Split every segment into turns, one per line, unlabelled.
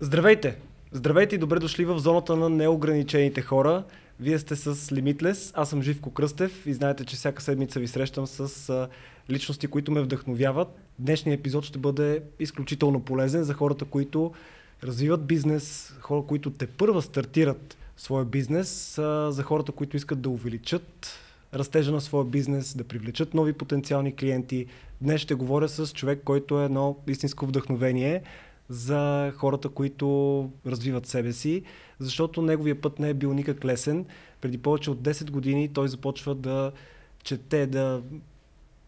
Здравейте! Здравейте и добре дошли в зоната на неограничените хора. Вие сте с Limitless, аз съм Живко Кръстев и знаете, че всяка седмица ви срещам с личности, които ме вдъхновяват. Днешният епизод ще бъде изключително полезен за хората, които развиват бизнес, хора, които те първа стартират своя бизнес, за хората, които искат да увеличат растежа на своя бизнес, да привлечат нови потенциални клиенти. Днес ще говоря с човек, който е едно истинско вдъхновение за хората, които развиват себе си, защото неговия път не е бил никак лесен. Преди повече от 10 години той започва да чете, да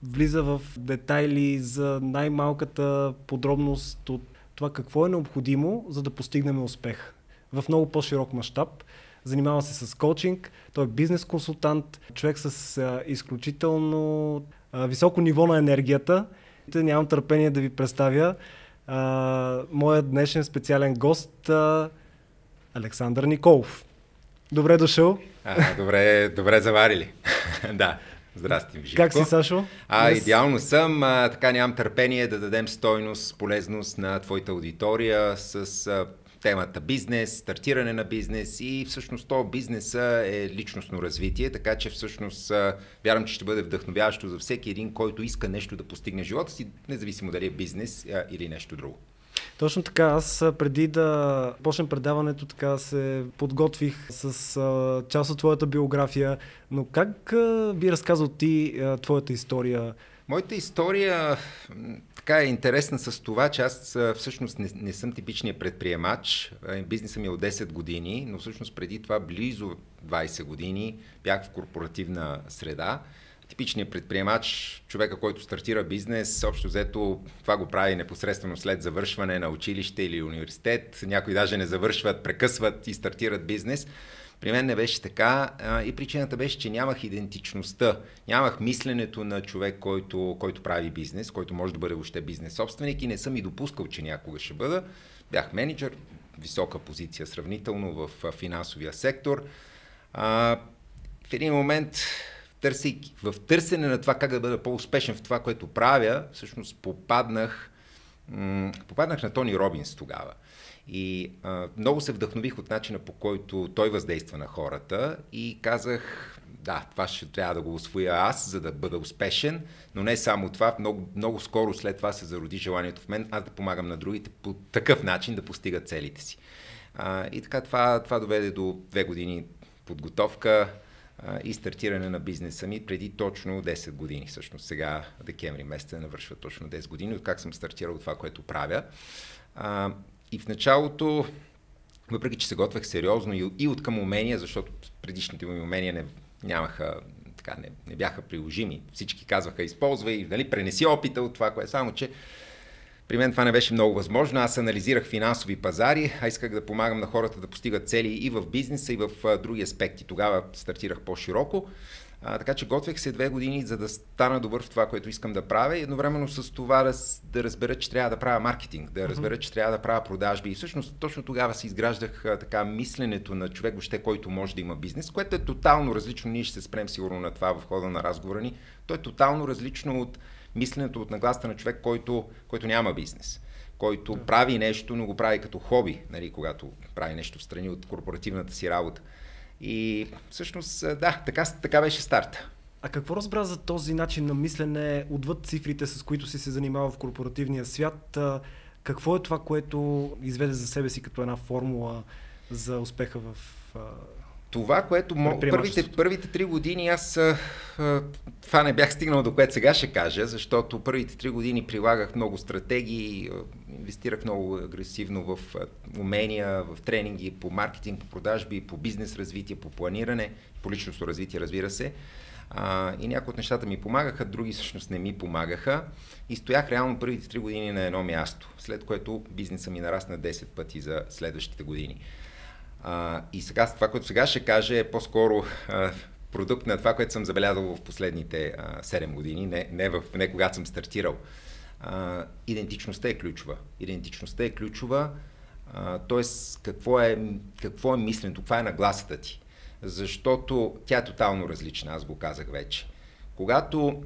влиза в детайли за най-малката подробност от това какво е необходимо, за да постигнем успех в много по-широк мащаб. Занимава се с коучинг, той е бизнес консултант, човек с а, изключително а, високо ниво на енергията. Нямам търпение да ви представя а, моят днешен специален гост а, Александър Николов. Добре дошъл.
А, добре, добре заварили. да. Здрасти, Живко.
Как си, Сашо?
А, Днес... идеално съм. А, така нямам търпение да дадем стойност, полезност на твоята аудитория с а, темата бизнес, стартиране на бизнес и всъщност то бизнеса е личностно развитие, така че всъщност вярвам, че ще бъде вдъхновяващо за всеки един, който иска нещо да постигне в живота си, независимо дали е бизнес или нещо друго.
Точно така. Аз преди да почнем предаването, така се подготвих с част от твоята биография. Но как би разказал ти твоята история?
Моята история така е интересна с това, че аз всъщност не, не съм типичният предприемач. Бизнесът ми е от 10 години, но всъщност преди това близо 20 години бях в корпоративна среда. Типичният предприемач, човека, който стартира бизнес, общо взето това го прави непосредствено след завършване на училище или университет. Някои даже не завършват, прекъсват и стартират бизнес. При мен не беше така и причината беше, че нямах идентичността, нямах мисленето на човек, който, който прави бизнес, който може да бъде въобще бизнес собственик и не съм и допускал, че някога ще бъда. Бях менеджер, висока позиция сравнително в финансовия сектор. В един момент в търсене на това как да бъда по-успешен в това, което правя, всъщност попаднах, попаднах на Тони Робинс тогава. И а, много се вдъхнових от начина по който той въздейства на хората и казах, да, това ще трябва да го освоя аз, за да бъда успешен, но не само това, много, много скоро след това се зароди желанието в мен аз да помагам на другите по такъв начин да постигат целите си. А, и така това, това доведе до две години подготовка а, и стартиране на бизнеса ми преди точно 10 години. Всъщност сега, декември месеца, навършва точно 10 години, от как съм стартирал това, което правя. А, и в началото, въпреки че се готвех сериозно и, и от към умения, защото предишните ми умения не, нямаха, така, не, не бяха приложими. Всички казваха, използвай, нали, пренеси опита от това, което само, че при мен това не беше много възможно. Аз анализирах финансови пазари, а исках да помагам на хората да постигат цели и в бизнеса, и в други аспекти. Тогава стартирах по-широко. А, така че готвех се две години, за да стана добър в това, което искам да правя и едновременно с това да, да разбера, че трябва да правя маркетинг, да разбера, че трябва да правя продажби. И всъщност точно тогава си изграждах а, така мисленето на човек, въобще, който може да има бизнес, което е тотално различно. Ние ще се спрем сигурно на това в хода на разговора ни. То е тотално различно от мисленето, от нагласта на човек, който, който няма бизнес който да. прави нещо, но го прави като хоби, нали, когато прави нещо в страни от корпоративната си работа. И всъщност, да, така, така беше старта.
А какво разбра за този начин на мислене отвъд цифрите, с които си се занимава в корпоративния свят? Какво е това, което изведе за себе си като една формула за успеха в
това, което първите, първите три години аз а, това не бях стигнал до което сега ще кажа, защото първите три години прилагах много стратегии, инвестирах много агресивно в умения, в тренинги по маркетинг, по продажби, по бизнес развитие, по планиране, по личностно развитие, разбира се. А, и някои от нещата ми помагаха, други всъщност не ми помагаха. И стоях реално първите три години на едно място, след което бизнеса ми нарасна 10 пъти за следващите години. А, и сега това, което сега ще кажа е по-скоро а, продукт на това, което съм забелязал в последните а, 7 години, не, не, в, не когато съм стартирал. А, идентичността е ключова. Идентичността е ключова, т.е. Какво е, какво е мисленето, каква е нагласата ти. Защото тя е тотално различна, аз го казах вече. Когато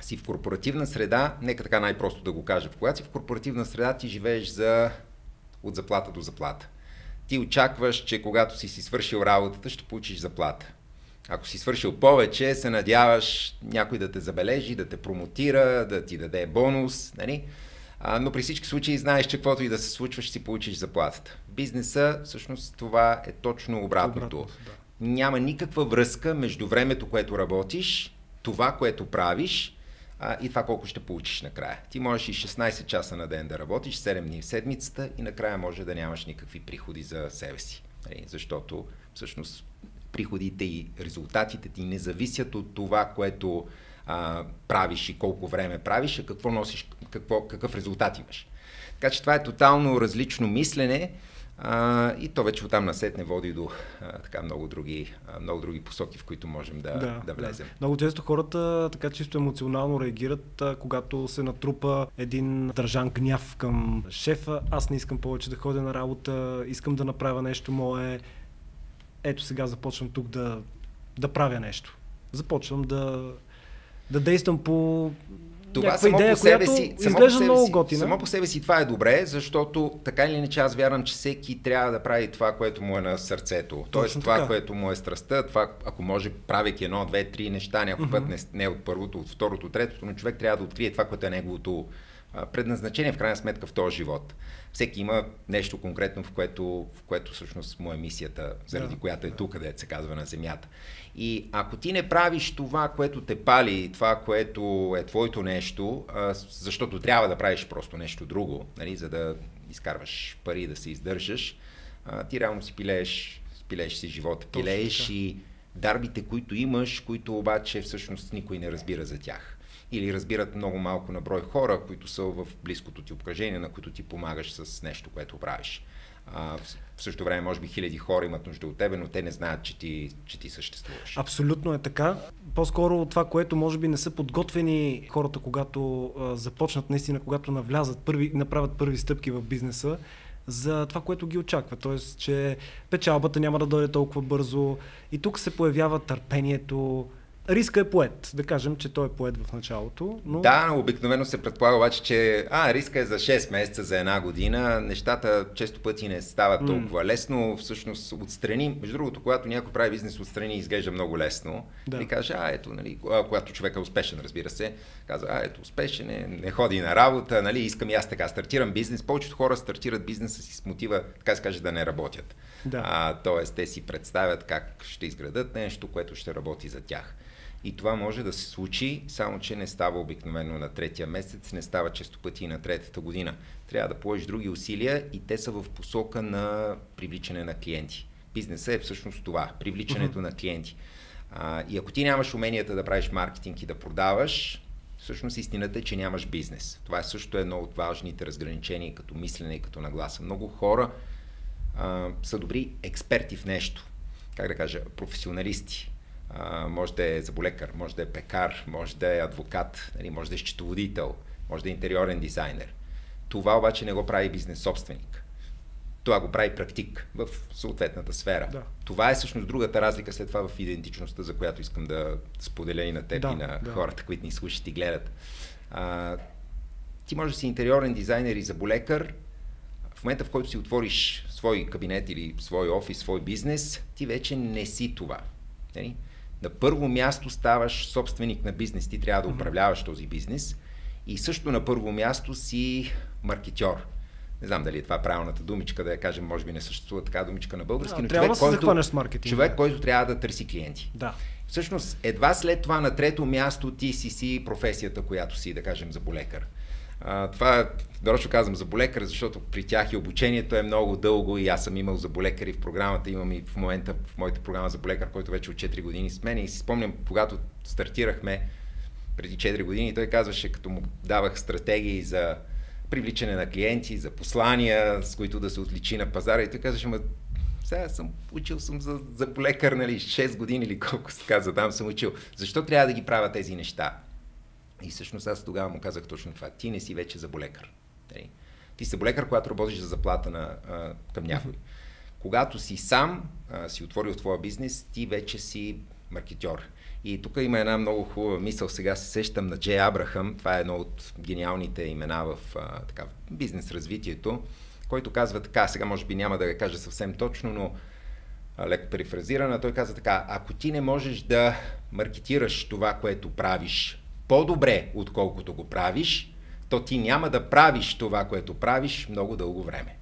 си в корпоративна среда, нека така най-просто да го кажа, когато си в корпоративна среда, ти живееш за от заплата до заплата. Ти очакваш, че когато си си свършил работата, ще получиш заплата. Ако си свършил повече, се надяваш някой да те забележи, да те промотира, да ти даде бонус, нали? А, но при всички случаи знаеш, че каквото и да се случва, ще си получиш заплатата. В бизнеса, всъщност, това е точно обратното. Обратно, да. Няма никаква връзка между времето, което работиш, това, което правиш а, и това колко ще получиш накрая. Ти можеш и 16 часа на ден да работиш, 7 дни в седмицата и накрая може да нямаш никакви приходи за себе си. Нали? Защото всъщност приходите и резултатите ти не зависят от това, което а, правиш и колко време правиш, а какво носиш, какво, какъв резултат имаш. Така че това е тотално различно мислене а, и то вече оттам насет не води до а, така много други, а, много други посоки, в които можем да, да, да влезем. Да.
Много често хората така чисто емоционално реагират, а, когато се натрупа един държан гняв към шефа. Аз не искам повече да ходя на работа, искам да направя нещо мое. Ето сега започвам тук да, да правя нещо. Започвам да, да действам по това само идея, по себе си, само по себе много
си,
готина.
Само по себе си това е добре, защото така или иначе аз вярвам, че всеки трябва да прави това, което му е на сърцето. Тоест Точно това, така. което му е страстта, това, ако може, правейки едно, две, три неща, някой uh-huh. път не, не от първото, от второто, третото, но човек трябва да открие това, което е неговото предназначение в крайна сметка в този живот. Всеки има нещо конкретно, в което, в което всъщност му е мисията, заради да, която е тук, където се казва на Земята. И ако ти не правиш това, което те пали, това, което е твоето нещо, защото трябва да правиш просто нещо друго, нали, за да изкарваш пари, да се издържаш, ти реално си пилееш, пилееш си живота, пилееш и дарбите, които имаш, които обаче всъщност никой не разбира за тях или разбират много малко на брой хора, които са в близкото ти обкръжение, на които ти помагаш с нещо, което правиш. А, в същото време, може би, хиляди хора имат нужда от тебе, но те не знаят, че ти, че ти съществуваш.
Абсолютно е така. По-скоро това, което може би не са подготвени хората, когато а, започнат наистина, когато навлязат, първи, направят първи стъпки в бизнеса, за това, което ги очаква. Тоест, че печалбата няма да дойде толкова бързо. И тук се появява търпението, риска е поет. Да кажем, че той е поет в началото. Но...
Да, обикновено се предполага обаче, че а, риска е за 6 месеца, за една година. Нещата често пъти не стават толкова mm. лесно. Всъщност отстрани, между другото, когато някой прави бизнес отстрани, изглежда много лесно. Да. И каже, а, ето, нали, когато човек е успешен, разбира се, казва, а, ето, успешен е, не ходи на работа, нали, искам и аз така, стартирам бизнес. Повечето хора стартират бизнеса си с мотива, така се каже, да не работят. Да. А, тоест, те си представят как ще изградат нещо, което ще работи за тях. И това може да се случи, само че не става обикновено на третия месец, не става често пъти и на третата година. Трябва да положиш други усилия и те са в посока на привличане на клиенти. Бизнесът е всъщност това, привличането на клиенти. А, и ако ти нямаш уменията да правиш маркетинг и да продаваш, всъщност истината е, че нямаш бизнес. Това е също едно от важните разграничения като мислене и като нагласа. Много хора а, са добри експерти в нещо, как да кажа, професионалисти а, може да е заболекар, може да е пекар, може да е адвокат, нали, може да е счетоводител, може да е интериорен дизайнер. Това обаче не го прави бизнес собственик. Това го прави практик в съответната сфера. Да. Това е всъщност другата разлика след това в идентичността, за която искам да споделя и на теб да, и на да. хората, които ни слушат и гледат. А, ти можеш да си интериорен дизайнер и заболекар. В момента, в който си отвориш свой кабинет или свой офис, свой бизнес, ти вече не си това. Нали? На първо място ставаш собственик на бизнес, ти трябва да управляваш този бизнес и също на първо място си маркетьор. Не знам дали е това правилната думичка, да я кажем, може би не съществува така думичка на български, да,
но човек, да който, с маркетинг,
човек, който трябва да търси клиенти.
Да.
Всъщност, едва след това на трето място ти си си професията, която си, да кажем, за болекар. Това нарочно казвам за болекар, защото при тях и обучението е много дълго и аз съм имал за болекари в програмата, имам и в момента в моята програма за болекар, който вече от 4 години с мен и си спомням, когато стартирахме преди 4 години, той казваше, като му давах стратегии за привличане на клиенти, за послания, с които да се отличи на пазара и той казваше, ма сега съм учил съм за, за болекар, нали, 6 години или колко се казва, там съм учил. Защо трябва да ги правя тези неща? И всъщност аз тогава му казах точно това. Ти не си вече заболекар. Нали? Ти си заболекар, когато работиш за заплата на, а, към някой. Когато си сам, а, си отворил твоя бизнес, ти вече си маркетьор. И тук има една много хубава мисъл, сега се сещам на Джей Абрахам, това е едно от гениалните имена в а, така, бизнес развитието, който казва така, сега може би няма да го кажа съвсем точно, но леко перифразирана, той каза така, ако ти не можеш да маркетираш това, което правиш по-добре, отколкото го правиш, то ти няма да правиш това, което правиш много дълго време.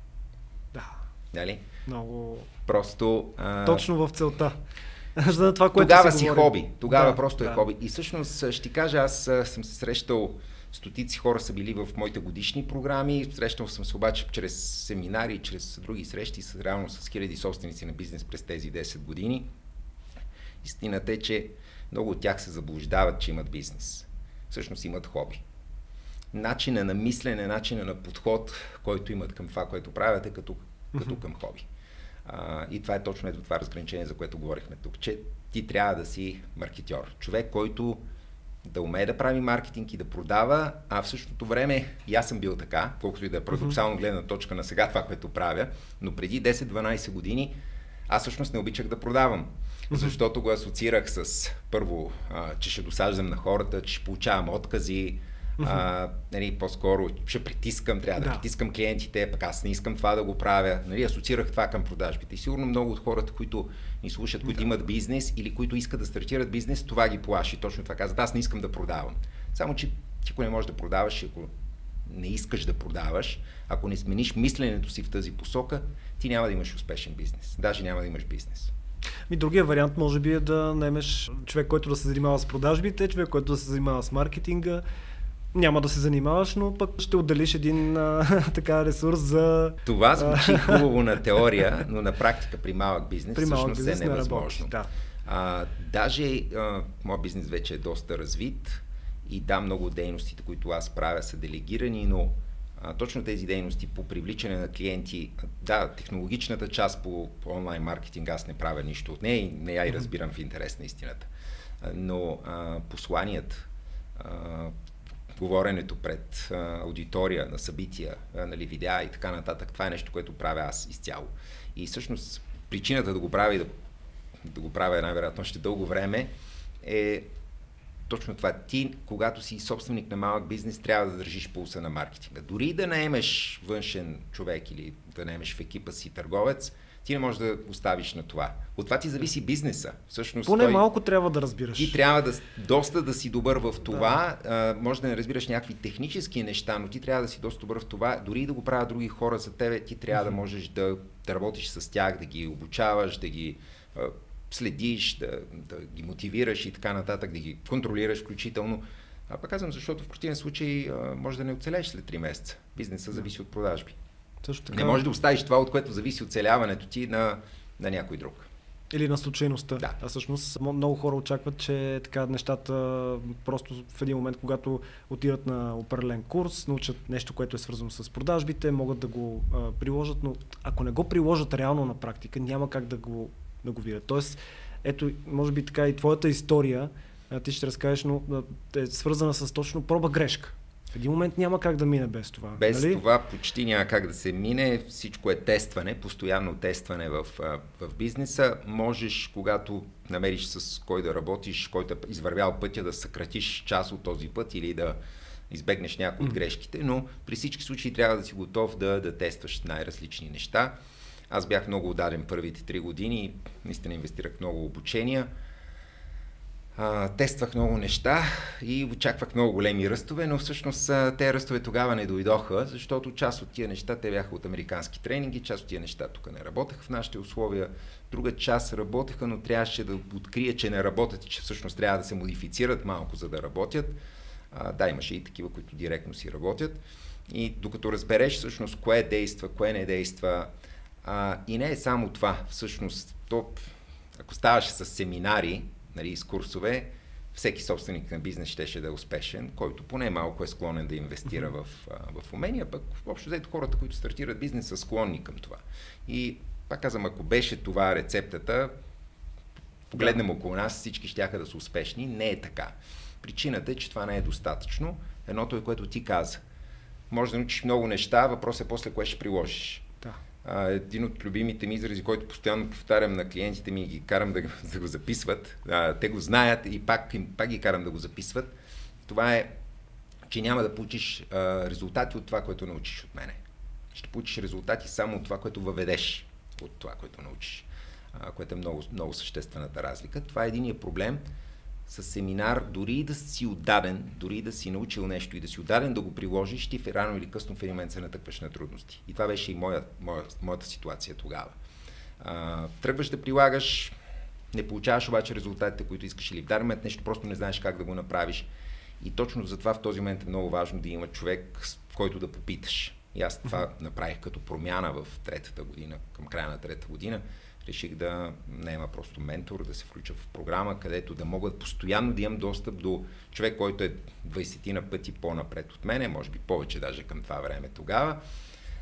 Да.
Нали?
Много.
Просто.
А... Точно в целта. За това, което
Тогава
си,
си хоби. Тогава
да,
просто е
да.
хоби. И всъщност ще ти кажа, аз съм се срещал, стотици хора са били в моите годишни програми, срещал съм се обаче чрез семинари, чрез други срещи, с, реално с хиляди собственици на бизнес през тези 10 години. Истината е, че много от тях се заблуждават, че имат бизнес. Всъщност имат хоби. Начина на мислене, начина на подход, който имат към това, което правят, е като, като към хоби. А, и това е точно ето това разграничение, за което говорихме тук, че ти трябва да си маркетьор. Човек, който да умее да прави маркетинг и да продава, а в същото време и аз съм бил така, колкото и да е парадоксално гледна точка на сега това, което правя, но преди 10-12 години аз всъщност не обичах да продавам. Защото го асоциирах с първо, а, че ще досаждам на хората, че ще получавам откази, а, нали, по-скоро ще притискам, трябва да,
Да.
притискам клиентите, пък аз не искам това да го правя. Нали, асоциирах това към продажбите. И сигурно много от хората, които ни слушат, които имат бизнес или които искат да стартират бизнес, това ги плаши. Точно това казват. Аз не искам да продавам. Само, че ти ако не можеш да продаваш, ако не искаш да продаваш, ако не смениш мисленето си в тази посока, ти няма да имаш успешен бизнес. Даже няма да имаш бизнес.
Ми другия вариант може би е да наемеш човек, който да се занимава с продажбите, човек, който да се занимава с маркетинга. Няма да се занимаваш, но пък ще отделиш един а, така ресурс за...
Това звучи хубаво на теория, но на практика при малък бизнес
При малък
всъщност
бизнес
е
не
невъзможно.
работи, да.
А, даже а, моят бизнес вече е доста развит и да, много от дейностите, които аз правя са делегирани, но а, точно тези дейности по привличане на клиенти, да, технологичната част по, по онлайн маркетинг, аз не правя нищо от нея и не я и разбирам в интерес на истината. Но а, посланият, а, говоренето пред а, аудитория на събития, а, нали, видеа и така нататък, това е нещо, което правя аз изцяло. И всъщност причината да го правя и да, да го правя най-вероятно още дълго време е точно това. Ти, когато си собственик на малък бизнес, трябва да държиш пулса на маркетинга. Дори да наемеш външен човек или да наемеш в екипа си търговец, ти не можеш да оставиш на това. От това ти зависи бизнеса. Всъщност,
Поне
той...
малко трябва да разбираш.
Ти трябва да, доста да си добър в това. Да. А, може да не разбираш някакви технически неща, но ти трябва да си доста добър в това. Дори и да го правят други хора за тебе, ти трябва да можеш да, да работиш с тях, да ги обучаваш, да ги следиш, да, да ги мотивираш и така нататък, да ги контролираш включително. А пък казвам, защото в противен случай а, може да не оцелееш след 3 месеца. Бизнесът зависи от продажби.
Също така.
Не можеш да оставиш това, от което зависи оцеляването ти на, на някой друг.
Или на случайността.
Да.
А всъщност много хора очакват, че така нещата просто в един момент, когато отидат на определен курс, научат нещо, което е свързано с продажбите, могат да го а, приложат, но ако не го приложат реално на практика, няма как да го, да го видят. Тоест, ето, може би така и твоята история, ти ще разкажеш, но е свързана с точно проба грешка. В един момент няма как да мине без това.
Без
нали?
това почти няма как да се мине. Всичко е тестване, постоянно тестване в, в бизнеса. Можеш, когато намериш с кой да работиш, който е извървял пътя, да съкратиш част от този път или да избегнеш някои от грешките, но при всички случаи трябва да си готов да, да тестваш най-различни неща. Аз бях много удаден първите три години, наистина инвестирах много обучения. А, тествах много неща и очаквах много големи ръстове, но всъщност те ръстове тогава не дойдоха, защото част от тия неща те бяха от американски тренинги, част от тия неща тук не работеха в нашите условия, друга част работеха, но трябваше да открия, че не работят и че всъщност трябва да се модифицират малко, за да работят. А, да, имаше и такива, които директно си работят. И докато разбереш всъщност кое действа, кое не действа, а, и не е само това, всъщност, то, ако ставаше с семинари, нали, с курсове, всеки собственик на бизнес щеше да е успешен, който поне малко е склонен да инвестира в, в умения, пък общо взето хората, които стартират бизнес, са склонни към това. И пак казвам, ако беше това рецептата, погледнем около нас, всички щяха да са успешни. Не е така. Причината е, че това не е достатъчно. Едното е, което ти каза. Може да научиш много неща, въпросът е после кое ще приложиш. Един от любимите ми изрази, който постоянно повтарям на клиентите ми и ги карам да, да го записват. А, те го знаят и пак, пак ги карам да го записват. Това е, че няма да получиш а, резултати от това, което научиш от мене. Ще получиш резултати само от това, което въведеш от това, което научиш, а, което е много, много съществената разлика. Това е единия проблем с семинар, дори и да си отдаден, дори и да си научил нещо и да си отдаден да го приложиш, ти рано или късно в един момент се натъкваш на трудности. И това беше и моя, моя, моята ситуация тогава. А, тръгваш да прилагаш, не получаваш обаче резултатите, които искаш или в даден момент нещо просто не знаеш как да го направиш. И точно затова в този момент е много важно да има човек, в който да попиташ. И аз това направих като промяна в третата година, към края на третата година реших да не има просто ментор, да се включа в програма, където да мога постоянно да имам достъп до човек, който е 20 на пъти по-напред от мене, може би повече даже към това време тогава,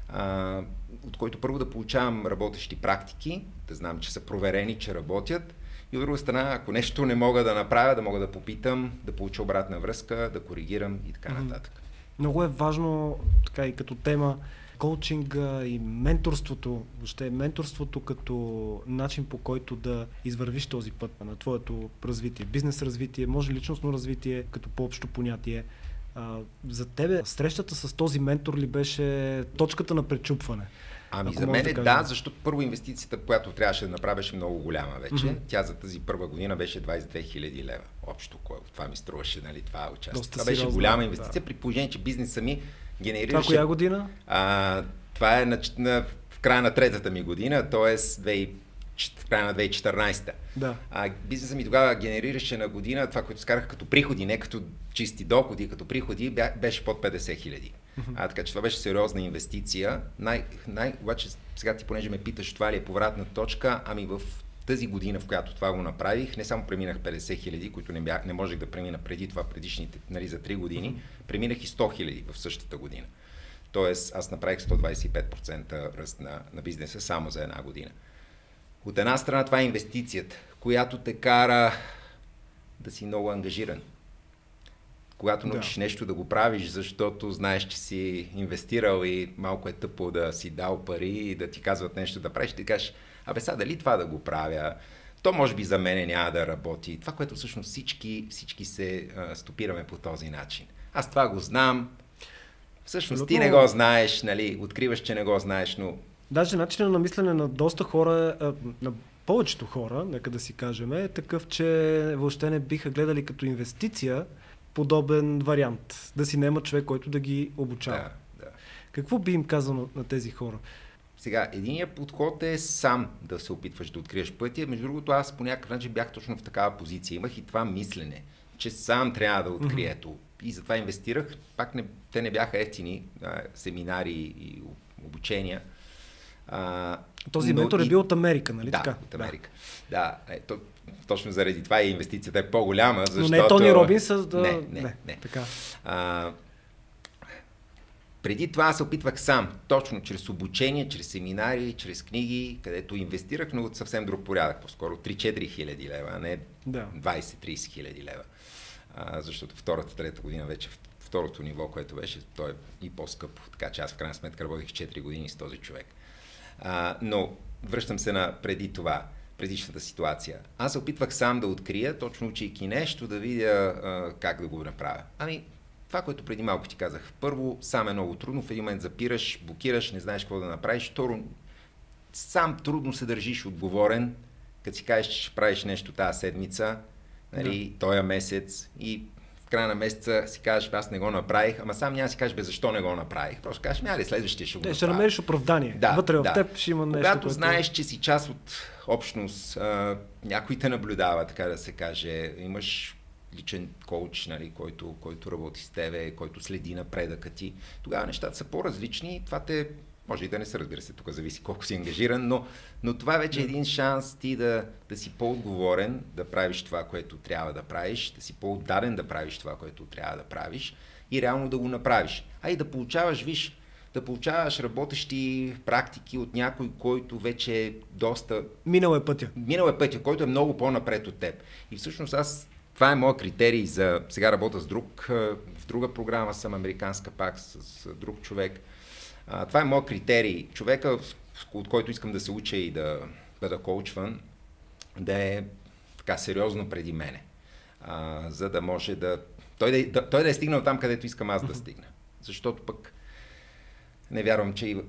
а, от който първо да получавам работещи практики, да знам, че са проверени, че работят, и от друга страна, ако нещо не мога да направя, да мога да попитам, да получа обратна връзка, да коригирам и така нататък.
Много е важно, така и като тема, коучинга и менторството, въобще менторството като начин по който да извървиш този път на твоето развитие, бизнес развитие, може личностно развитие като по-общо понятие. А, за тебе срещата с този ментор ли беше точката на пречупване?
Ами за мен да, да, защото първо инвестицията, която трябваше да направя, беше много голяма вече. Mm-hmm. Тя за тази първа година беше 22 000 лева. Общо, това ми струваше, нали, това участие. това беше голяма инвестиция, да. при положение, че бизнеса ми генерираше...
Това коя година?
А, това е на, на, в края на третата ми година, т.е. в края на 2014.
Да.
А, бизнесът ми тогава генерираше на година това, което скарах като приходи, не като чисти доходи, като приходи, беше под 50 хиляди. А, така че това беше сериозна инвестиция. Най, най, обаче сега ти, понеже ме питаш, това ли е повратна точка, ами в тази година, в която това го направих, не само преминах 50 хиляди, които не, бях, не можех да премина преди това, предишните, нали, за 3 години, преминах и 100 хиляди в същата година. Тоест, аз направих 125% ръст на, на бизнеса само за една година. От една страна това е инвестицията, която те кара да си много ангажиран. Когато научиш да. нещо да го правиш, защото знаеш, че си инвестирал и малко е тъпо да си дал пари и да ти казват нещо да правиш, ти кажеш, абе сега дали това да го правя, то може би за мен няма да работи. Това, което всъщност всички, всички се а, стопираме по този начин. Аз това го знам, всъщност Абсолютно. ти не го знаеш, нали, откриваш, че не го знаеш, но...
Даже начинът на мислене на доста хора, на повечето хора, нека да си кажем, е такъв, че въобще не биха гледали като инвестиция подобен вариант. Да си нема човек, който да ги обучава.
Да, да.
Какво би им казал на, на тези хора?
Сега, единият подход е сам да се опитваш да откриеш пътя. Между другото, аз по някакъв начин бях точно в такава позиция. Имах и това мислене, че сам трябва да открия mm-hmm. И затова инвестирах. Пак не, те не бяха ефтини а, семинари и обучения.
А, Този но ментор е бил от Америка, нали
да,
така?
от Америка. Да, да е, то, точно заради това и инвестицията е по-голяма. Защото...
Но не Тони Робинс, да...
Не, не, не. не.
Така.
А, преди това се опитвах сам, точно чрез обучение, чрез семинари, чрез книги, където инвестирах, но от съвсем друг порядък, по-скоро 3-4 хиляди лева, а не да. 20-30 хиляди лева. А, защото втората, трета година вече второто ниво, което беше, то е и по-скъпо. Така че аз в крайна сметка работих 4 години с този човек. А, но връщам се на преди това, предишната ситуация. Аз се опитвах сам да открия, точно учейки нещо, да видя а, как да го направя. Ами, това, което преди малко ти казах. Първо, сам е много трудно. В един момент запираш, блокираш, не знаеш какво да направиш. Второ, сам трудно се държиш отговорен, като си кажеш, че ще правиш нещо тази седмица, нали, да. този месец и в края на месеца си кажеш, аз не го направих, ама сам няма си кажеш, бе, защо не го направих. Просто кажеш, няма ли следващия ще го направя.
Ще намериш оправдание. Да, Вътре да. в теб ще има нещо.
Когато което... знаеш, че си част от общност, а, някой те наблюдава, така да се каже, имаш личен коуч, нали, който, който работи с тебе, който следи напредъка ти, тогава нещата са по-различни. Това те може и да не се, разбира се, тук зависи колко си ангажиран, но, но това вече е един шанс ти да, да си по-отговорен, да правиш това, което трябва да правиш, да си по-отдаден да правиш това, което трябва да правиш и реално да го направиш. А и да получаваш, виж, да получаваш работещи практики от някой, който вече е доста...
Минал е пътя.
Минал е пътя, който е много по-напред от теб. И всъщност аз това е моят критерий за... Сега работя с друг, в друга програма съм, американска пак, с друг човек А, това е моят критерий. Човека, от който искам да се уча и да бъда коучван, да е така сериозно преди мене. А, за да може да той да, той да е стигнал там, където искам аз да стигна. Защото пък не вярвам, че и...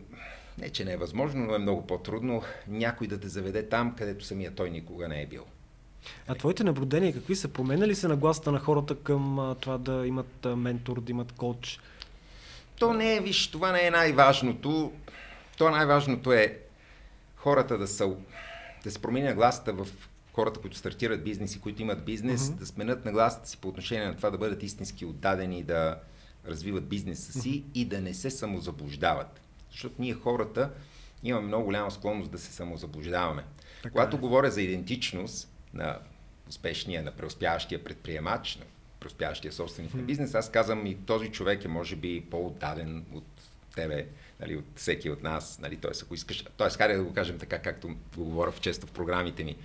Не, че не е възможно, но е много по-трудно някой да те заведе там, където самия той никога не е бил.
А твоите наблюдения какви са? Променя се нагласата на хората към а, това да имат а, ментор, да имат коуч?
То не е, виж, това не е най-важното. То най-важното е хората да са да се променя гласата в хората, които стартират бизнес и които имат бизнес, mm-hmm. да сменят нагласата си по отношение на това да бъдат истински отдадени, да развиват бизнеса си mm-hmm. и да не се самозаблуждават. Защото ние хората имаме много голяма склонност да се самозаблуждаваме. Така Когато е. говоря за идентичност на успешния, на преуспяващия предприемач, на преуспяващия собственик на бизнес, аз казвам и този човек е може би по-отдаден от тебе, нали, от всеки от нас, нали, т.е. ако искаш, т.е. да го кажем така, както го говоря в често в програмите ми.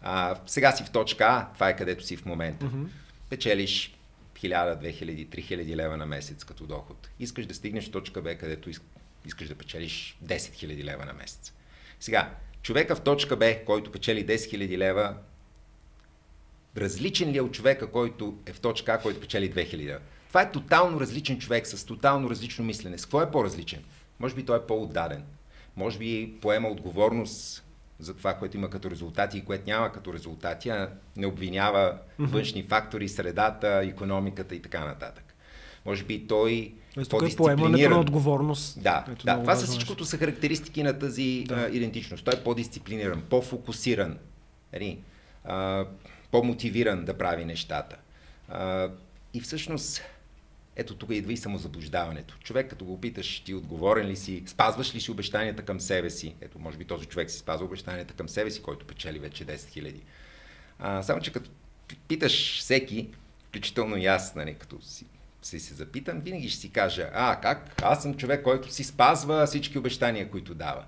А, сега си в точка А, това е където си в момента. Mm-hmm. Печелиш 1000, 2000, 3000 лева на месец като доход. Искаш да стигнеш в точка Б, където искаш да печелиш 10 000 лева на месец. Сега, човека в точка Б, който печели 10 000 лева, различен ли е от човека, който е в точка А, който печели 2000 лева? Това е тотално различен човек с тотално различно мислене. С какво е по-различен? Може би той е по-отдаден. Може би поема отговорност за това, което има като резултати и което няма като резултати, а не обвинява mm-hmm. външни фактори, средата, економиката и така нататък. Може би той
Тоест, тук е поемането на отговорност.
Да, Ето да това са всичкото са характеристики на тази да. а, идентичност. Той е по-дисциплиниран, по-фокусиран, нали, а, по-мотивиран да прави нещата. А, и всъщност ето тук идва и самозаблуждаването. Човек, като го питаш, ти отговорен ли си, спазваш ли си обещанията към себе си? Ето, може би този човек си спазва обещанията към себе си, който печели вече 10 хиляди. Само, че като питаш всеки, включително и аз, нали, като си, си се запитам, винаги ще си кажа, а, как? Аз съм човек, който си спазва всички обещания, които дава.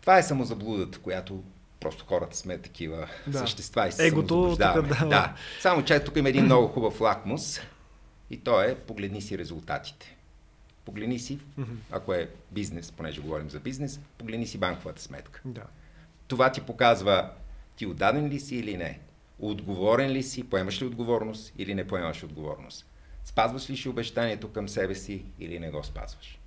Това е самозаблудата, която просто хората сме такива да. същества и се
Егото, да.
да. Само, че тук има един много хубав лакмус – и то е погледни си резултатите. Погледни си, ако е бизнес, понеже говорим за бизнес, погледни си банковата сметка.
Да.
Това ти показва ти отдаден ли си или не. Отговорен ли си, поемаш ли отговорност или не поемаш отговорност. Спазваш ли си обещанието към себе си или не го спазваш.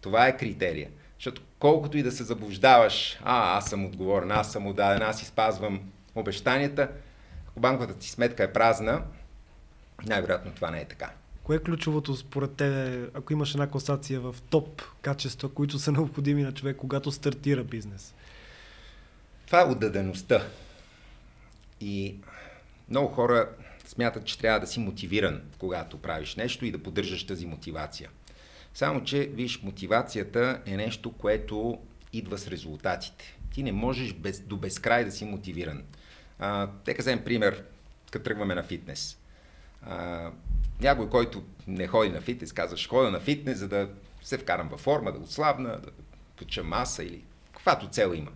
Това е критерия. Защото колкото и да се заблуждаваш, а, аз съм отговорен, аз съм отдаден, аз си спазвам обещанията, ако банковата ти сметка е празна, най-вероятно това не е така.
Кое е ключовото според те, ако имаш една класация в топ качества, които са необходими на човек, когато стартира бизнес?
Това е отдадеността. И много хора смятат, че трябва да си мотивиран, когато правиш нещо и да поддържаш тази мотивация. Само, че, виж, мотивацията е нещо, което идва с резултатите. Ти не можеш без, до безкрай да си мотивиран. А, тека вземем пример, като тръгваме на фитнес. А, някой, който не ходи на фитнес, казва, ще ходя на фитнес, за да се вкарам във форма, да отслабна, да поча маса или каквато цел има.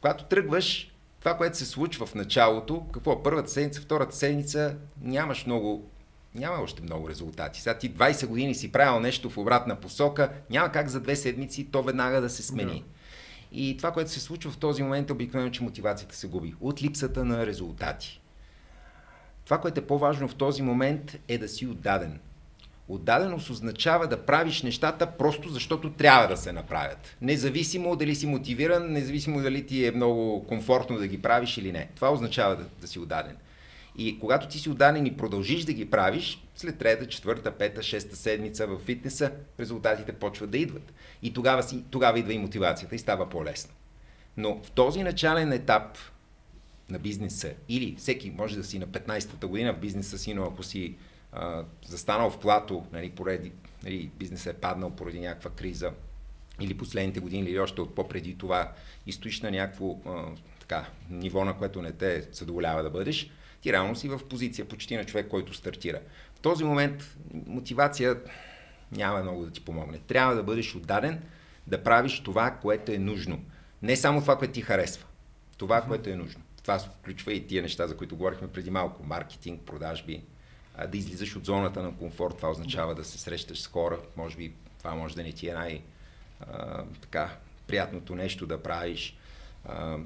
Когато тръгваш, това, което се случва в началото, какво първата седмица, втората седмица, нямаш много, няма още много резултати. Сега ти 20 години си правил нещо в обратна посока, няма как за две седмици то веднага да се смени. Да. И това, което се случва в този момент, е обикновено, че мотивацията се губи от липсата на резултати. Това, което е по-важно в този момент е да си отдаден. Отдаденост означава да правиш нещата просто защото трябва да се направят. Независимо дали си мотивиран, независимо дали ти е много комфортно да ги правиш или не. Това означава да, да си отдаден. И когато ти си отдаден и продължиш да ги правиш, след трета, четвърта, пета, шеста седмица в фитнеса, резултатите почват да идват. И тогава, си, тогава идва и мотивацията и става по-лесно. Но в този начален етап на бизнеса или всеки може да си на 15-та година в бизнеса си, но ако си а, застанал в плато, нали, поради, нали, бизнесът е паднал поради някаква криза или последните години, или още от по-преди това и стоиш на някакво а, така, ниво, на което не те задоволява да бъдеш, ти реално си в позиция почти на човек, който стартира. В този момент мотивация няма много да ти помогне. Трябва да бъдеш отдаден да правиш това, което е нужно. Не само това, което ти харесва. Това, което е нужно това включва и тия неща, за които говорихме преди малко. Маркетинг, продажби, да излизаш от зоната на комфорт, това означава да се срещаш с хора. Може би това може да не ти е най- а, така, приятното нещо да правиш, а,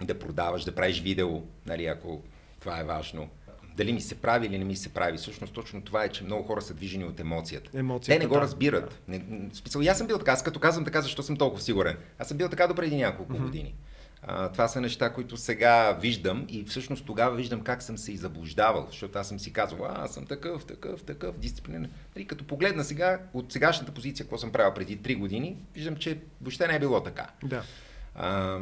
да продаваш, да правиш видео, нали, ако това е важно. Дали ми се прави или не ми се прави. Всъщност точно това е, че много хора са движени от емоцията.
емоцията
Те не го
да.
разбират. Не, в смисъл, и аз съм бил така. Аз като казвам така, защо съм толкова сигурен. Аз съм бил така до преди няколко mm-hmm. години. А, това са неща, които сега виждам и всъщност тогава виждам как съм се и заблуждавал, защото аз съм си казвал, а, аз съм такъв, такъв, такъв, дисциплинен. Нали, като погледна сега от сегашната позиция, какво съм правил преди 3 години, виждам, че въобще не е било така.
Да.
А,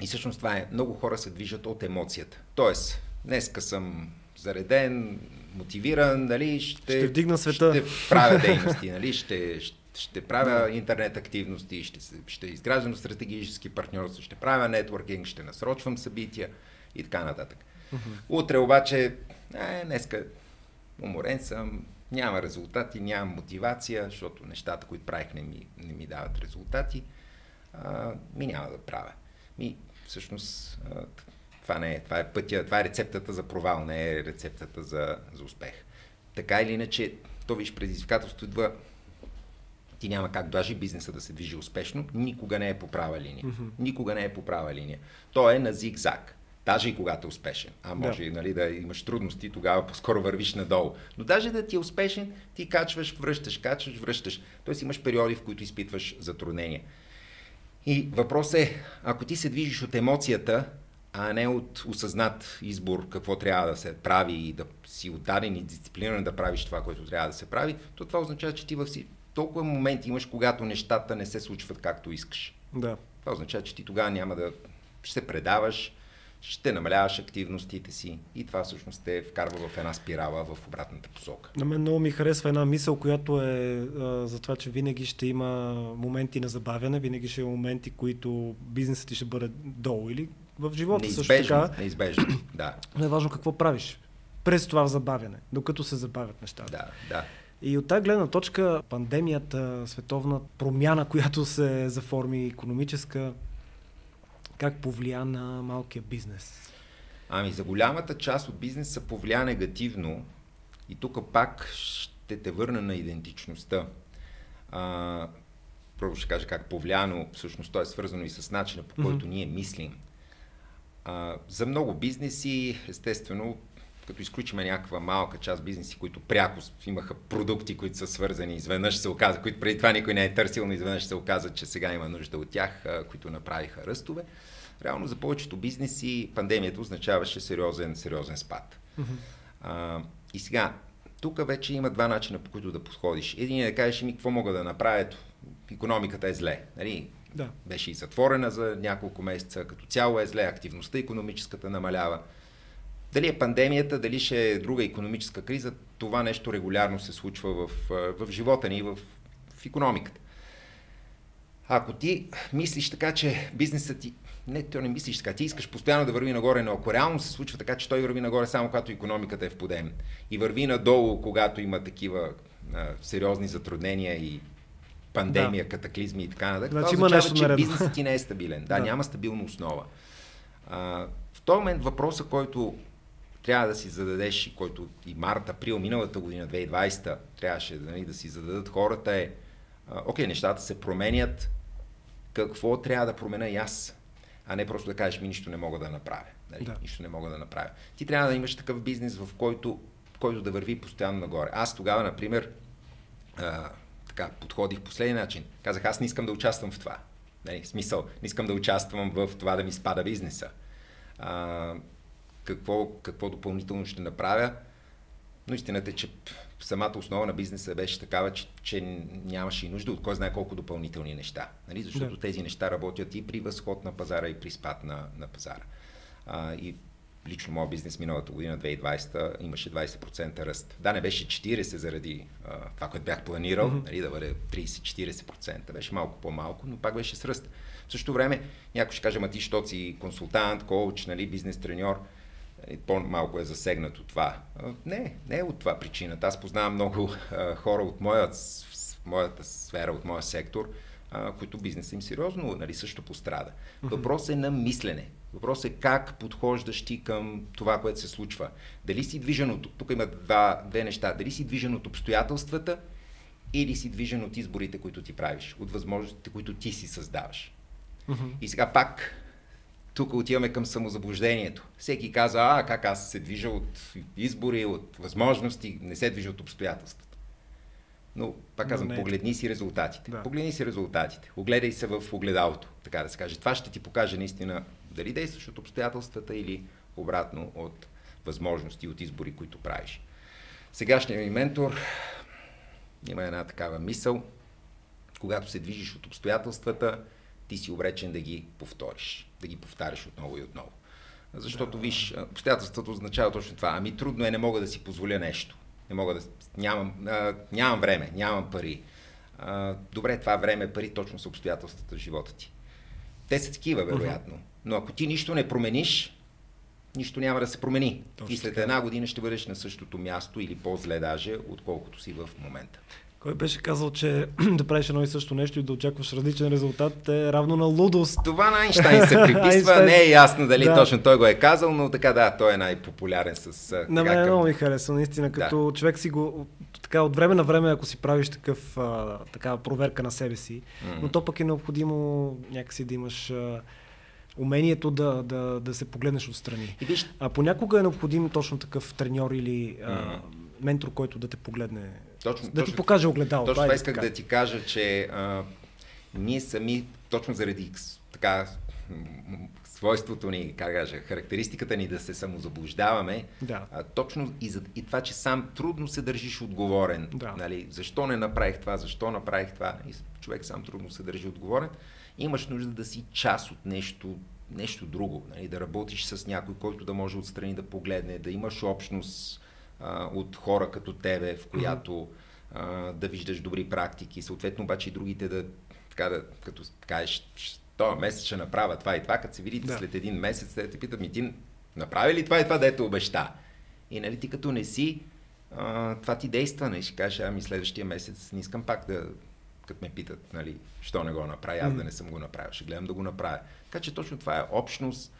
и всъщност това е, много хора се движат от емоцията. Тоест, днеска съм зареден, мотивиран, нали, ще,
Ще вдигна света.
ще правя дейности, нали, ще, ще, правя интернет активности, ще, ще изграждам стратегически партньорства, ще правя нетворкинг, ще насрочвам събития и така нататък. Утре обаче, е, днеска уморен съм, няма резултати, нямам мотивация, защото нещата, които правих, не ми, не ми дават резултати, а, ми няма да правя. Ми, всъщност, а, това не е, това е пътя, това е рецептата за провал, не е рецептата за, за успех. Така или иначе, то виж предизвикателство идва ти няма как даже бизнеса да се движи успешно, никога не е по права линия. Mm-hmm. Никога не е по права линия. То е на зигзаг. Даже и когато е успешен. А може
Да.
да. нали, да имаш трудности, тогава по-скоро вървиш надолу. Но даже да ти е успешен, ти качваш, връщаш, качваш, връщаш. Тоест имаш периоди, в които изпитваш затруднения. И въпрос е, ако ти се движиш от емоцията, а не от осъзнат избор какво трябва да се прави и да си отдаден и дисциплиниран да правиш това, което трябва да се прави, то това означава, че ти във си толкова моменти имаш, когато нещата не се случват както искаш.
Да.
Това означава, че ти тогава няма да ще се предаваш, ще намаляваш активностите си и това всъщност те вкарва в една спирала в обратната посока.
На мен много ми харесва една мисъл, която е а, за това, че винаги ще има моменти на забавяне, винаги ще има моменти, които бизнесът ти ще бъде долу или в живота също
Неизбежно,
така.
неизбежно, да,
Но е важно какво правиш през това забавяне, докато се забавят нещата.
да, да.
И от тази гледна точка, пандемията, световна промяна, която се заформи, економическа, как повлия на малкия бизнес?
Ами за голямата част от бизнеса повлия негативно и тук пак ще те върна на идентичността. А, първо ще кажа как повлия, но всъщност то е свързано и с начина по който ние мислим. А, за много бизнеси, естествено, като изключиме някаква малка част бизнеси, които пряко имаха продукти, които са свързани, изведнъж се оказа, които преди това никой не е търсил, но изведнъж се оказа, че сега има нужда от тях, които направиха ръстове. Реално за повечето бизнеси пандемията означаваше сериозен, сериозен спад. А, и сега, тук вече има два начина по които да подходиш. Един е да кажеш ми какво мога да направя, ето, економиката е зле. Нали?
Да.
Беше и затворена за няколко месеца, като цяло е зле, активността економическата намалява. Дали е пандемията, дали ще е друга економическа криза, това нещо регулярно се случва в, в живота ни, в, в економиката. Ако ти мислиш така, че бизнесът ти... Не, ти не мислиш така. Ти искаш постоянно да върви нагоре, но ако реално се случва така, че той върви нагоре само когато економиката е в подем и върви надолу, когато има такива а, сериозни затруднения и пандемия, да. катаклизми и така нататък,
Значи
това означава, че
наредно.
бизнесът ти не е стабилен. Да,
Да.
да. няма стабилна основа. А, в този момент въпроса, който трябва да си зададеш, и който и март, април миналата година, 2020, трябваше нали, да си зададат хората е, а, окей, нещата се променят, какво трябва да променя и аз, а не просто да кажеш ми нищо не мога да направя. Нали?
Да.
Да. Нищо не мога да направя. Ти трябва да имаш такъв бизнес, в който, който да върви постоянно нагоре. Аз тогава, например, а, така, подходих по следния начин. Казах, аз не искам да участвам в това. Нали, смисъл, не искам да участвам в това да ми спада бизнеса. А, какво, какво допълнително ще направя? Но истината е, че самата основа на бизнеса беше такава, че, че нямаше и нужда от кой знае колко допълнителни неща. Нали? Защото
да.
тези неща работят и при възход на пазара, и при спад на, на пазара. А, и лично моят бизнес миналата година, 2020, имаше 20% ръст. Да, не беше 40 заради а, това, което бях планирал, mm-hmm. нали, да бъде 30-40%. Беше малко по-малко, но пак беше с ръст. В същото време някой ще каже, ма ти, що си консултант, коуч, нали, бизнес треньор, и по-малко е засегнат от това. А, Не, не е от това причината. Аз познавам много а, хора от моя, моята сфера, от моя сектор, а, които бизнесът им сериозно нали, също пострада. Въпрос е на мислене. Въпрос е как подхождаш ти към това, което се случва. Дали си движен от... Тук има два, две неща. Дали си движен от обстоятелствата или си движен от изборите, които ти правиш, от възможностите, които ти си създаваш.
Мгм.
И сега пак, тук отиваме към самозаблуждението. Всеки каза, а, как аз се движа от избори, от възможности, не се движа от обстоятелствата. Но, пак
Но
казвам,
не е
погледни си резултатите.
Да.
Погледни си резултатите. Огледай се в огледалото, така да се каже. Това ще ти покаже наистина дали действаш от обстоятелствата или обратно от възможности, от избори, които правиш. Сегашният ми ментор има една такава мисъл. Когато се движиш от обстоятелствата, ти си обречен да ги повториш, да ги повтаряш отново и отново. Защото, виж, обстоятелството означава точно това. Ами трудно е, не мога да си позволя нещо. Не мога да... Нямам, а, нямам време, нямам пари. А, добре, това време, пари точно са обстоятелствата в живота ти. Те са такива, вероятно. Но ако ти нищо не промениш, нищо няма да се промени.
Точно
и след
така.
една година ще бъдеш на същото място или по-зле даже, отколкото си в момента.
Кой беше казал, че да правиш едно и също нещо и да очакваш различен резултат е равно на лудост.
Това на Айнштайн се приписва.
Айнштайн.
Не е ясно дали
Да.
точно той го е казал, но така да, той е най-популярен с...
На
така
мен
към-
много ми харесва, наистина, като човек си го, така от време на време, ако си правиш такъв, а, такава проверка на себе си,
М.
но то пък е необходимо някакси да имаш а, умението да, да, да се погледнеш отстрани.
И виж,
А понякога е необходим точно такъв треньор или а,
Мгм.
ментор, който да те погледне,
точно,
да ти
точно,
покаже огледалото.
точно това
айде
исках да ти кажа, че а, ние сами, точно заради така свойството ни, как кажа, характеристиката ни да се самозаблуждаваме,
Да.
а, точно и, за, и това, че сам трудно се държиш отговорен.
Да.
Нали, защо не направих това, защо направих това, и човек сам трудно се държи отговорен, имаш нужда да си част от нещо, нещо друго, нали, да работиш с някой, който да може отстрани да погледне, да имаш общност а, от хора като тебе, в която а, да виждаш добри практики, съответно обаче и другите да, така да, като кажеш, този месец ще направя това и това, като се видите
Да.
след един месец, те те питат ми, ти направи ли това и това, дето обеща? И нали ти като не си, а, това ти действа, нали? Ще кажеш, ами следващия месец не искам пак да, като ме питат, нали, що не го направя, аз да не съм го направил, ще гледам да го направя. Така че точно това е общност,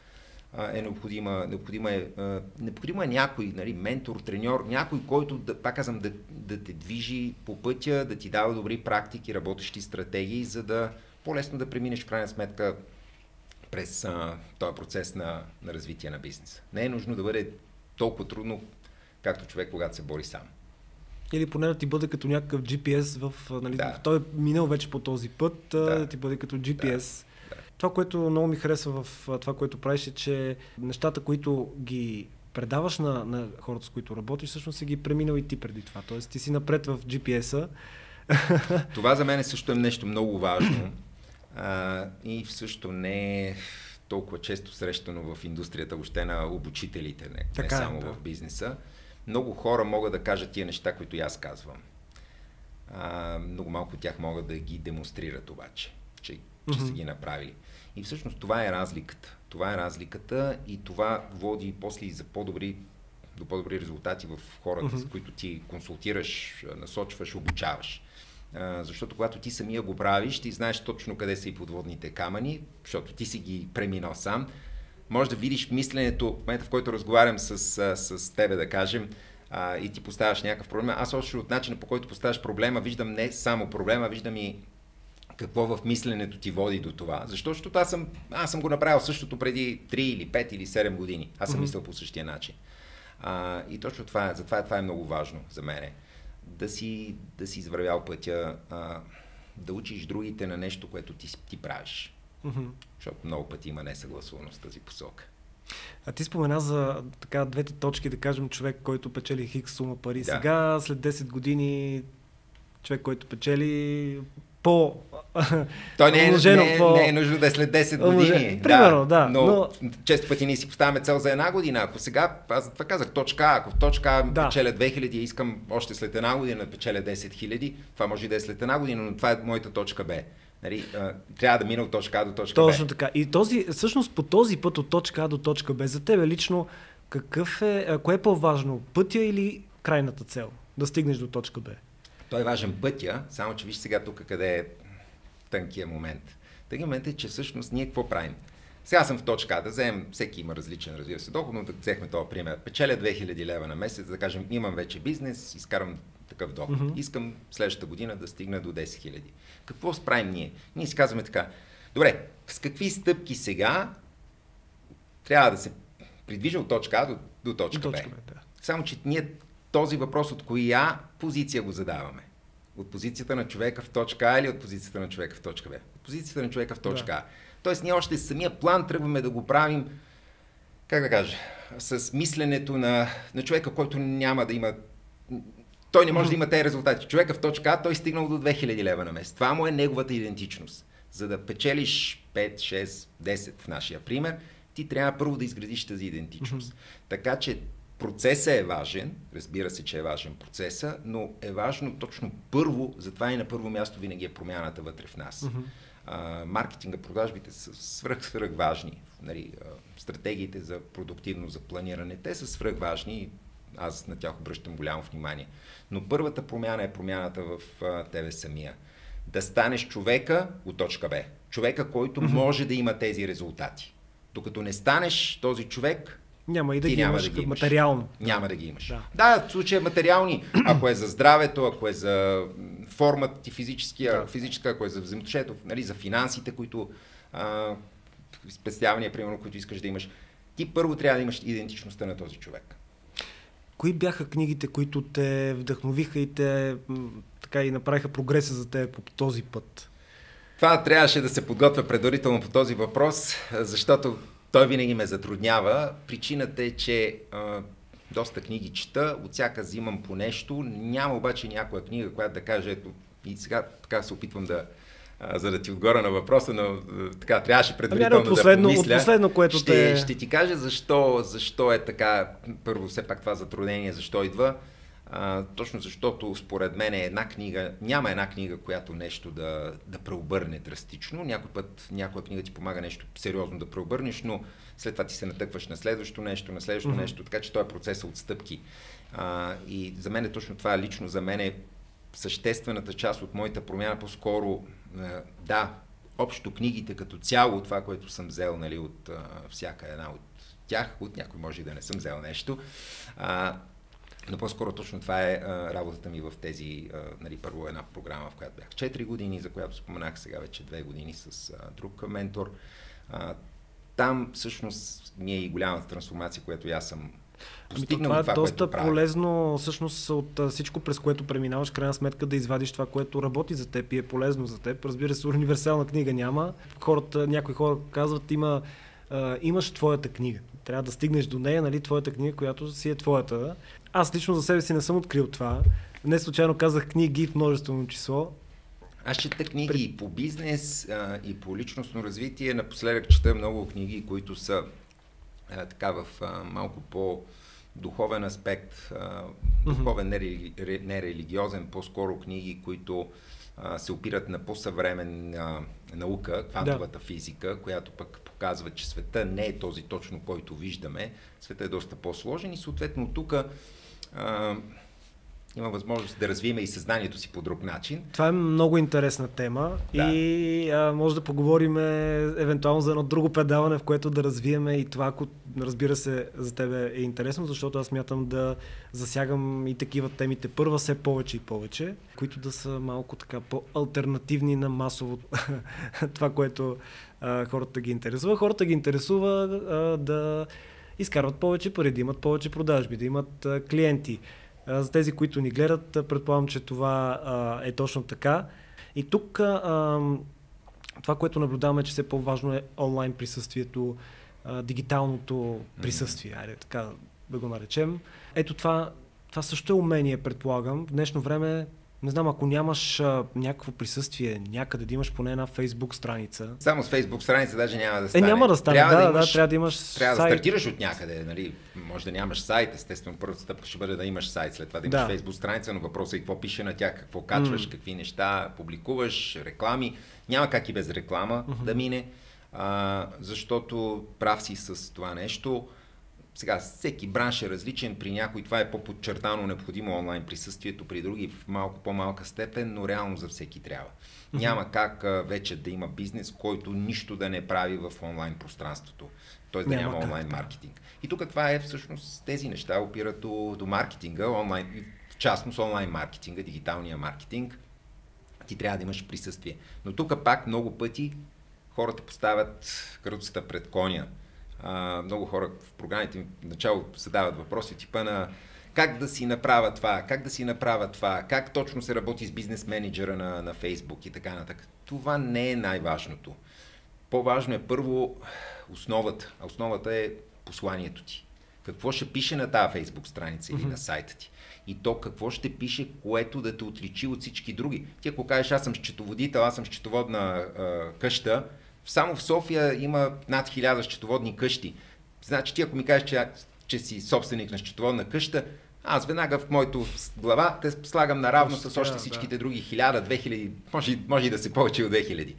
е необходима, необходима е, а, необходимо е някой, нали, ментор, треньор, някой, който, да, пак казвам, да, да те движи по пътя, да ти дава добри практики, работещи стратегии, за да по-лесно да преминеш в крайна сметка през а, този процес на, на развитие на бизнеса. Не е нужно да бъде толкова трудно, както човек, когато се бори сам.
Или поне да ти бъде като някакъв GPS в... Нали,
Да.
Той е минал вече по този път,
Да.
да ти бъде като GPS.
Да.
Това, което много ми харесва в това, което правиш е, че нещата, които ги предаваш на, на хората, с които работиш, всъщност си ги преминал и ти преди това. Тоест ти си напред в GPS-а.
Това за мен също е нещо много важно а, и също не е толкова често срещано в индустрията, въобще на обучителите, не, не
Така е,
само
да.
в бизнеса. Много хора могат да кажат тия неща, които и аз казвам. А, много малко от тях могат да ги демонстрират обаче, че, че са
Мгм.
ги направили. И всъщност това е разликата. Това е разликата и това води после и за по-добри, до по-добри резултати в хората, с
Мгм.
които ти консултираш, насочваш, обучаваш. А, защото когато ти самия го правиш, ти знаеш точно къде са и подводните камъни, защото ти си ги преминал сам. Може да видиш мисленето, в момента в който разговарям с, с тебе, да кажем, а, и ти поставяш някакъв проблем. Аз още от начина по който поставяш проблема, виждам не само проблема, виждам и какво в мисленето ти води до това. Защо? Защото аз съм, аз съм го направил същото преди 3 или 5 или 7 години. Аз съм
Мгм.
мислил по същия начин. А, и точно това, е- затова това е много важно за мене. Да си, да си извървял пътя, а, да учиш другите на нещо, което ти, ти правиш.
Мгм.
Защото много пъти има несъгласуваност в тази посока.
А ти спомена за така двете точки, да кажем, човек, който печели хикс сума пари.
Да.
Сега, след 10 години, човек, който печели по...
Той не е,
умножено
не, е-
по-
не е нужно да е след 10
Умножено.
години.
Примерно, да,
Но,
но-
често пъти ние си поставяме цел за една година. Ако сега, аз това казах, точка ако в точка А
Да.
печеля 2000 и искам още след една година да печеля 10 000, това може и да е след една година, но това е моята точка Б. Нали, трябва да мина от точка А до точка
Точно
Б.
така. И този, всъщност по този път от точка А до точка Б, за тебе лично, какъв е, кое е по-важно? Пътя или крайната цел? Да стигнеш до точка Б.
Той е важен пътя, само че виж сега тук къде е тънкия момент. Тънкият момент е, че всъщност ние какво правим? Сега съм в точка А, да вземем, всеки има различен, разбира се, доход, но да взехме този пример. Печеля 2000 лева на месец, да кажем, имам вече бизнес, изкарам такъв доход. Mm-hmm. Искам следващата година да стигна до 10 хиляди. Какво справим ние? Ние си казваме така, добре, с какви стъпки сега трябва да се придвижа от точка А до, до точка, до точка Б. Б да. Само, че ние този въпрос от коя позиция го задаваме? От позицията на човека в точка А или от позицията на човека в точка Б? От позицията на човека в точка да. А. Тоест ние още самия план тръгваме да го правим, как да кажа, с мисленето на, на човека, който няма да има той не може да има тези резултати. Човека в точка А, той стигнал до 2000 лева на месец. Това му е неговата идентичност. За да печелиш 5, 6, 10 в нашия пример, ти трябва първо да изградиш тази идентичност. Mm-hmm. Така че процесът е важен, разбира се, че е важен процеса, но е важно точно първо, затова и на първо място винаги е промяната вътре в нас. Mm-hmm. А, маркетинга, продажбите са свръх, свръх важни. Нали, а, стратегиите за продуктивно, за планиране, те са свръх важни аз на тях обръщам голямо внимание. Но първата промяна е промяната в а, тебе самия. Да станеш човека от точка Б. Човека, който mm-hmm. може да има тези резултати. Докато не станеш този човек,
няма и да ги няма имаш, да ги имаш материално.
Няма да ги имаш. Да, да в случая материални. Ако е за здравето, ако е за формата ти физическия, да. физическа, ако е за взаимоотношението, нали, за финансите, които а, спестявания, примерно, които искаш да имаш. Ти първо трябва да имаш идентичността на този човек.
Кои бяха книгите, които те вдъхновиха и те така и направиха прогреса за теб по този път?
Това трябваше да се подготвя предварително по този въпрос, защото той винаги ме затруднява. Причината е, че а, доста книги чета, от всяка взимам по нещо. Няма обаче някоя книга, която да каже, ето, и сега така се опитвам да, а, за да ти отгоря на въпроса, но така, трябваше ами, предварително ами,
последно,
да помисля.
От последно, което
ще, те... ще ти кажа защо, защо е така, първо все пак това затруднение, защо идва. А, точно защото според мен е една книга, няма една книга, която нещо да, да преобърне драстично. Някой път някоя книга ти помага нещо сериозно да преобърнеш, но след това ти се натъкваш на следващото нещо, на следващото mm-hmm. нещо, така че този процес е отстъпки. А, и за мен е точно това, лично за мен е съществената част от моята промяна, по-скоро, да, общо книгите като цяло, това, което съм взел нали, от а, всяка една от тях, от някой може и да не съм взел нещо, а, но по-скоро точно това е а, работата ми в тези, а, нали, първо една програма, в която бях 4 години, за която споменах сега вече 2 години с а, друг ментор. А, там всъщност ми е и голямата трансформация, която аз съм
Ами това, това е доста полезно, всъщност, от всичко, през което преминаваш, крайна сметка да извадиш това, което работи за теб и е полезно за теб. Разбира се, универсална книга няма. Хората, някои хора казват, има, а, имаш твоята книга. Трябва да стигнеш до нея, нали, твоята книга, която си е твоята. Аз лично за себе си не съм открил това. Не случайно казах книги в множествено число.
Аз чета книги При... и по бизнес, а, и по личностно развитие. Напоследък чета много книги, които са а, така в а, малко по духовен аспект, а, духовен, mm-hmm. нерелигиозен, по-скоро книги, които а, се опират на по-съвременна наука, квантовата да. физика, която пък показва, че света не е този точно, който виждаме. Света е доста по-сложен и съответно тук има възможност да развиеме и съзнанието си по друг начин.
Това е много интересна тема да. и а, може да поговорим евентуално за едно друго предаване, в което да развиеме и това, ако разбира се за тебе е интересно, защото аз мятам да засягам и такива темите първа все повече и повече, които да са малко така по-алтернативни на масово това, което а, хората ги интересува. Хората ги интересува а, да изкарват повече пари, да имат повече продажби, да имат а, клиенти. За тези, които ни гледат, предполагам, че това а, е точно така. И тук а, това, което наблюдаваме, че все по-важно е онлайн присъствието, а, дигиталното присъствие, айде така да го наречем. Ето това, това също е умение, предполагам. В днешно време не знам, ако нямаш а, някакво присъствие някъде, да имаш поне една фейсбук страница.
Само с фейсбук страница даже няма да стане.
Е, няма да стане, трябва да, да, имаш, да, трябва да имаш
Трябва сайт. да стартираш от някъде, нали? Може да нямаш сайт, естествено, първата стъпка ще бъде да имаш сайт, след това да имаш да. фейсбук страница, но въпросът е какво пише на тях, какво качваш, mm. какви неща публикуваш, реклами. Няма как и без реклама mm-hmm. да мине, а, защото прав си с това нещо сега всеки бранш е различен, при някой това е по-подчертано необходимо онлайн присъствието, при други в малко по-малка степен, но реално за всеки трябва. Няма как а, вече да има бизнес, който нищо да не прави в онлайн пространството. Т.е. да няма, няма онлайн маркетинг. И тук това е всъщност тези неща опират до, до маркетинга, онлайн. в частност онлайн маркетинга, дигиталния маркетинг, ти трябва да имаш присъствие. Но тук пак много пъти хората поставят кръцата пред коня. А, много хора в програмите им начало задават въпроси типа на как да си направя това, как да си направя това, как точно се работи с бизнес менеджера на, на Facebook и така нататък. Това не е най-важното. По-важно е първо основата, а основата е посланието ти. Какво ще пише на тази Facebook страница или mm-hmm. на сайта ти. И то какво ще пише, което да те отличи от всички други. Ти ако кажеш, аз съм счетоводител, аз съм счетоводна а, къща, само в София има над хиляда счетоводни къщи. Значи ти ако ми кажеш, че, че си собственик на счетоводна къща, аз веднага в моето глава те слагам наравно с още всичките да. други хиляда, две хиляди, може, може и да се повече от 2000.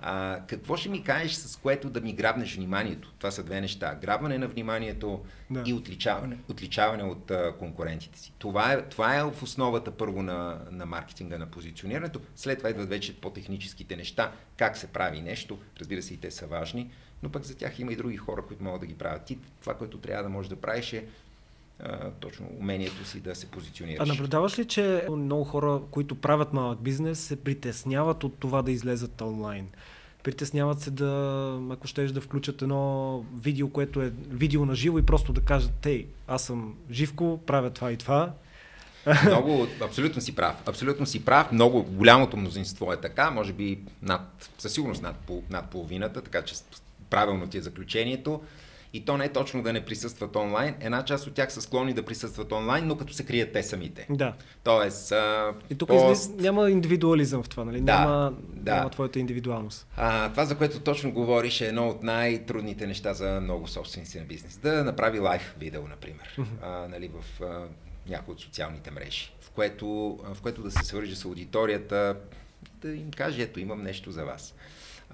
А, какво ще ми кажеш, с което да ми грабнеш вниманието? Това са две неща. Грабване на вниманието да. и отличаване, отличаване от а, конкурентите си. Това е, това е в основата първо на, на маркетинга, на позиционирането. След това идват вече по-техническите неща, как се прави нещо. Разбира се, и те са важни, но пък за тях има и други хора, които могат да ги правят. Ти това, което трябва да можеш да правиш е а, точно умението си да се позиционираш.
А наблюдаваш ли, че много хора, които правят малък бизнес, се притесняват от това да излезат онлайн? Притесняват се да, ако щеш да включат едно видео, което е видео на живо и просто да кажат, ей, аз съм Живко, правя това и това.
Много, абсолютно си прав. Абсолютно си прав. Много, голямото мнозинство е така, може би над, със сигурност над, над половината, така че правилно ти е заключението. И то не е точно да не присъстват онлайн. Една част от тях са склонни да присъстват онлайн, но като се крият те самите.
Да.
Тоест. А,
и тук пост... няма индивидуализъм в това, нали? Да, няма, да. няма твоята индивидуалност.
А, това, за което точно говориш, е едно от най-трудните неща за много собственици на бизнес. Да направи лайв видео, например, а, нали, в а, някои от социалните мрежи, в което, в което да се свържи с аудиторията, да им каже, ето имам нещо за вас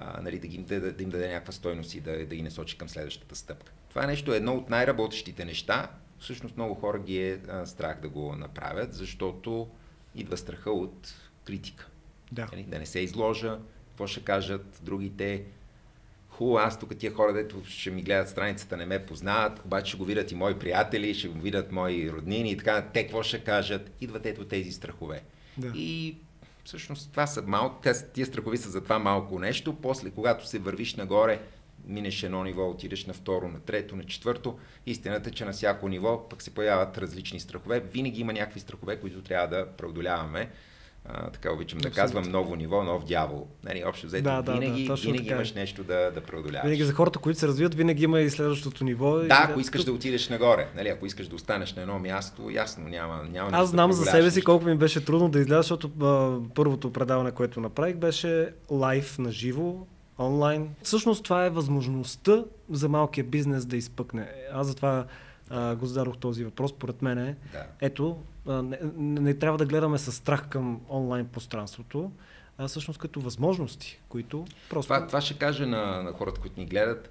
а, нали, да, ги, да, да им даде някаква стойност и да, да ги насочи към следващата стъпка. Това е нещо едно от най-работещите неща. Всъщност много хора ги е а, страх да го направят, защото идва страха от критика.
Да.
Нали, да не се изложа, какво ще кажат другите. Хубаво, аз тук тия хора, дето ще ми гледат страницата, не ме познават, обаче ще го видят и мои приятели, ще го видят мои роднини и така, те какво ще кажат. Идват ето тези страхове.
Да.
И Всъщност това са малко, тия страхови са за това малко нещо. После, когато се вървиш нагоре, минеш едно ниво, отидеш на второ, на трето, на четвърто. Истината е, че на всяко ниво пък се появяват различни страхове. Винаги има някакви страхове, които трябва да преодоляваме. А, така обичам да казвам ново ниво, нов дявол. Нали, общо взето, да, да, винаги, да, винаги така. Е. имаш нещо да, да преодоляваш.
Винаги за хората, които се развиват, винаги има и следващото ниво.
Да, и... ако искаш да отидеш нагоре, нали, ако искаш да останеш на едно място, ясно, няма, няма
Аз знам да за себе си колко ми беше трудно да изляза, защото а, първото предаване, което направих, беше лайв на живо, онлайн. Всъщност това е възможността за малкия бизнес да изпъкне. Аз затова а, го зададох този въпрос. Поред мен е,
да.
ето, а, не, не, трябва да гледаме с страх към онлайн пространството, а всъщност като възможности, които просто...
Това, това ще кажа на, на хората, които ни гледат.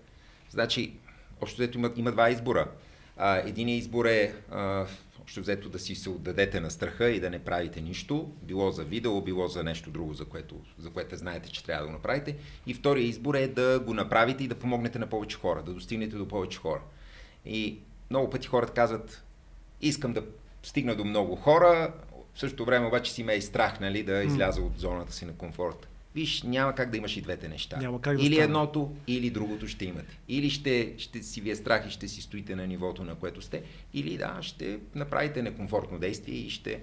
Значи, общо взето има, има два избора. А, единият избор е а, общо взето да си се отдадете на страха и да не правите нищо, било за видео, било за нещо друго, за което, за което знаете, че трябва да го направите. И втория избор е да го направите и да помогнете на повече хора, да достигнете до повече хора. И много пъти хората казват, искам да стигна до много хора, в същото време обаче си ме е страх, нали, да изляза от зоната си на комфорт. Виж, няма как да имаш и двете неща.
Няма как да
или
стане.
едното, или другото ще имате. Или ще, ще си ви е страх и ще си стоите на нивото, на което сте, или да, ще направите некомфортно действие и ще,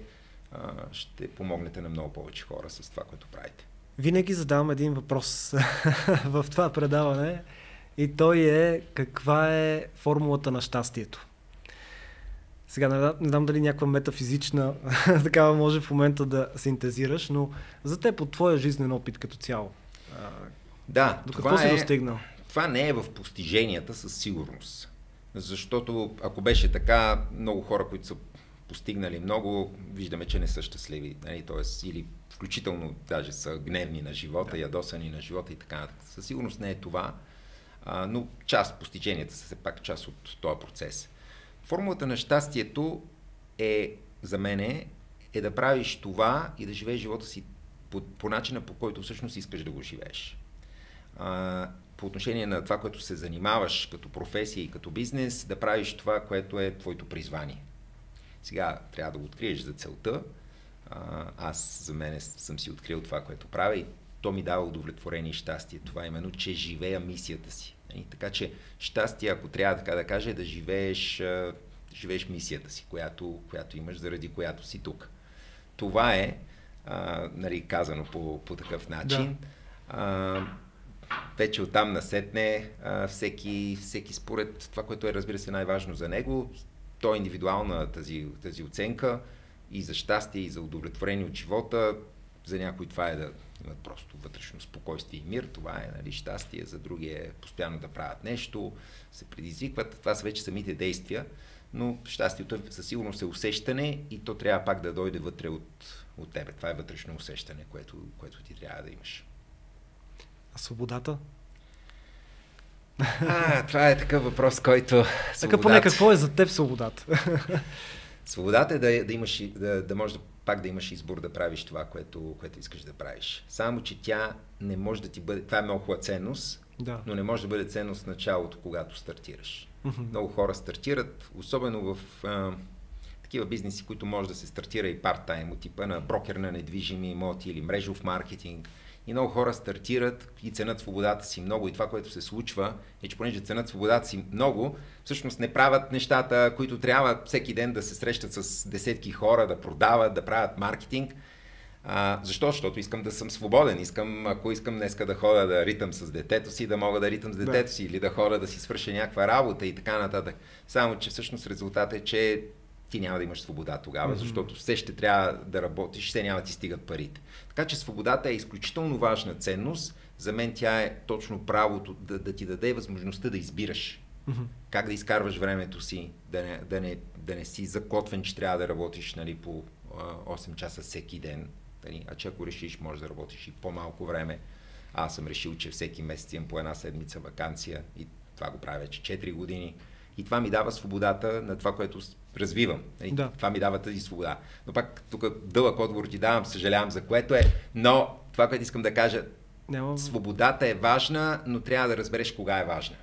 а, ще помогнете на много повече хора с това, което правите.
Винаги задавам един въпрос в това предаване и той е каква е формулата на щастието? Сега не, не знам дали някаква метафизична такава може в момента да синтезираш, но за теб от твоя жизнен опит като цяло.
Да,
до какво си
е,
достигнал?
Това не е в постиженията със сигурност. Защото ако беше така, много хора, които са постигнали много, виждаме, че не са щастливи. Нали? Тоест, или включително даже са гневни на живота, да. ядосани на живота и така. Със сигурност не е това а, но част постиженията са все пак част от този процес. Формулата на щастието е, за мен, е да правиш това и да живееш живота си по, по начина, по който всъщност искаш да го живееш. А, по отношение на това, което се занимаваш като професия и като бизнес, да правиш това, което е твоето призвание. Сега трябва да го откриеш за целта. А, аз за мен съм си открил това, което правя и то ми дава удовлетворение и щастие. Това е именно, че живея мисията си. Нали? Така че щастие, ако трябва така да кажа, е да живееш, живееш мисията си, която, която имаш, заради която си тук. Това е, а, нали, казано по, по такъв начин. Да. А, вече оттам насетне а, всеки, всеки според това, което е разбира се най-важно за него, то е индивидуална тази, тази оценка и за щастие, и за удовлетворение от живота. За някой това е да имат просто вътрешно спокойствие и мир, това е нали, щастие, за други е постоянно да правят нещо, се предизвикват, това са вече самите действия, но щастието е със сигурност е усещане и то трябва пак да дойде вътре от, от тебе. Това е вътрешно усещане, което, което ти трябва да имаш.
А свободата?
А, това е такъв въпрос, който...
Така поне какво е за теб свободата?
Свободата е да, да, имаш, да, да можеш да, пак да имаш избор да правиш това, което, което искаш да правиш. Само, че тя не може да ти бъде... Това е много хубава ценност, да. но не може да бъде ценност в началото, когато стартираш. Mm-hmm. Много хора стартират, особено в а, такива бизнеси, които може да се стартира и парт-тайм, от типа на брокер на недвижими имоти или мрежов маркетинг – и много хора стартират и ценят свободата си много. И това, което се случва, е, че понеже ценят свободата си много, всъщност не правят нещата, които трябва всеки ден да се срещат с десетки хора, да продават, да правят маркетинг. А, защо? Защото искам да съм свободен. Искам, ако искам днеска да ходя да ритам с детето си, да мога да ритам с детето да. си или да ходя да си свърша някаква работа и така нататък. Само, че всъщност резултатът е, че ти няма да имаш свобода тогава, mm-hmm. защото все ще трябва да работиш, все няма да ти стигат парите. Така че свободата е изключително важна ценност. За мен тя е точно правото да, да ти даде възможността да избираш. Mm-hmm. Как да изкарваш времето си, да не, да не, да не си закотвен, че трябва да работиш нали, по а, 8 часа всеки ден. Нали? А че ако решиш, можеш да работиш и по-малко време. Аз съм решил, че всеки месец имам по една седмица вакансия и това го правя вече 4 години. И това ми дава свободата на това, което развивам. И да. Това ми дава тази свобода. Но пак тук дълъг отговор ти давам, съжалявам за което е, но това, което искам да кажа, Няма... свободата е важна, но трябва да разбереш кога е важна.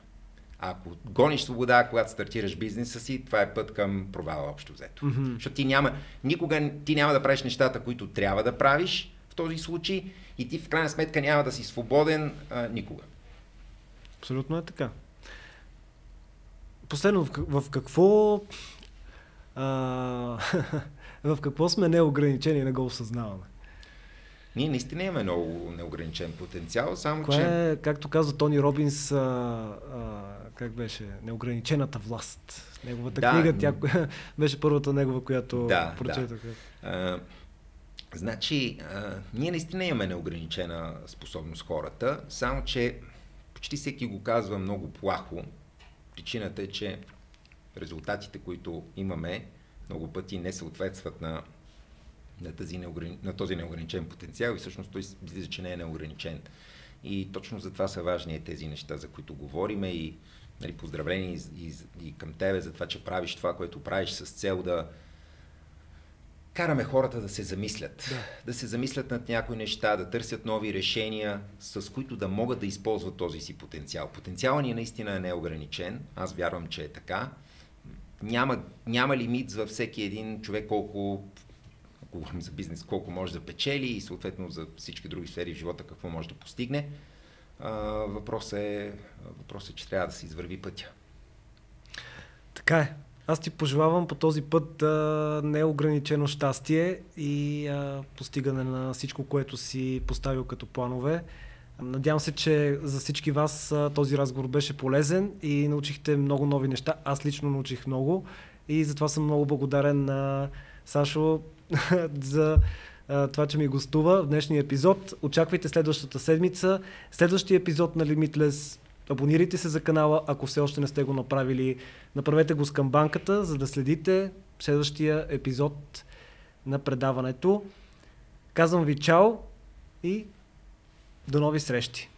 Ако гониш свобода, когато стартираш бизнеса си, това е път към провала общо взето. Mm-hmm. Защото ти няма, никога ти няма да правиш нещата, които трябва да правиш в този случай и ти в крайна сметка няма да си свободен а, никога.
Абсолютно е така. Последно, в, в какво а, в какво сме неограничени и не го осъзнаваме?
Ние наистина имаме много неограничен потенциал, само
Кое
че...
е, както казва Тони Робинс, а, а, как беше, неограничената власт. Неговата да, книга, тя беше първата негова, която да, прочетох. Да.
значи, а, ние наистина имаме неограничена способност хората, само че почти всеки го казва много плахо. Причината е, че резултатите, които имаме, много пъти не съответстват на, на, тази неограни... на този неограничен потенциал и всъщност той излиза, че не е неограничен. И точно за това са важни тези неща, за които говориме и нали, поздравления и, и, и към тебе за това, че правиш това, което правиш с цел да караме хората да се замислят. Да. да се замислят над някои неща, да търсят нови решения, с които да могат да използват този си потенциал. Потенциалът ни наистина е неограничен. Аз вярвам, че е така няма, няма лимит за всеки един човек колко, говорим за бизнес, колко може да печели и съответно за всички други сфери в живота какво може да постигне. Въпросът е, въпрос е, че трябва да се извърви пътя.
Така е. Аз ти пожелавам по този път а, неограничено щастие и а, постигане на всичко, което си поставил като планове. Надявам се, че за всички вас този разговор беше полезен и научихте много нови неща. Аз лично научих много и затова съм много благодарен на Сашо за това, че ми гостува в днешния епизод. Очаквайте следващата седмица. Следващия епизод на Limitless. Абонирайте се за канала, ако все още не сте го направили. Направете го с камбанката, за да следите следващия епизод на предаването. Казвам ви чао и до нови срещи!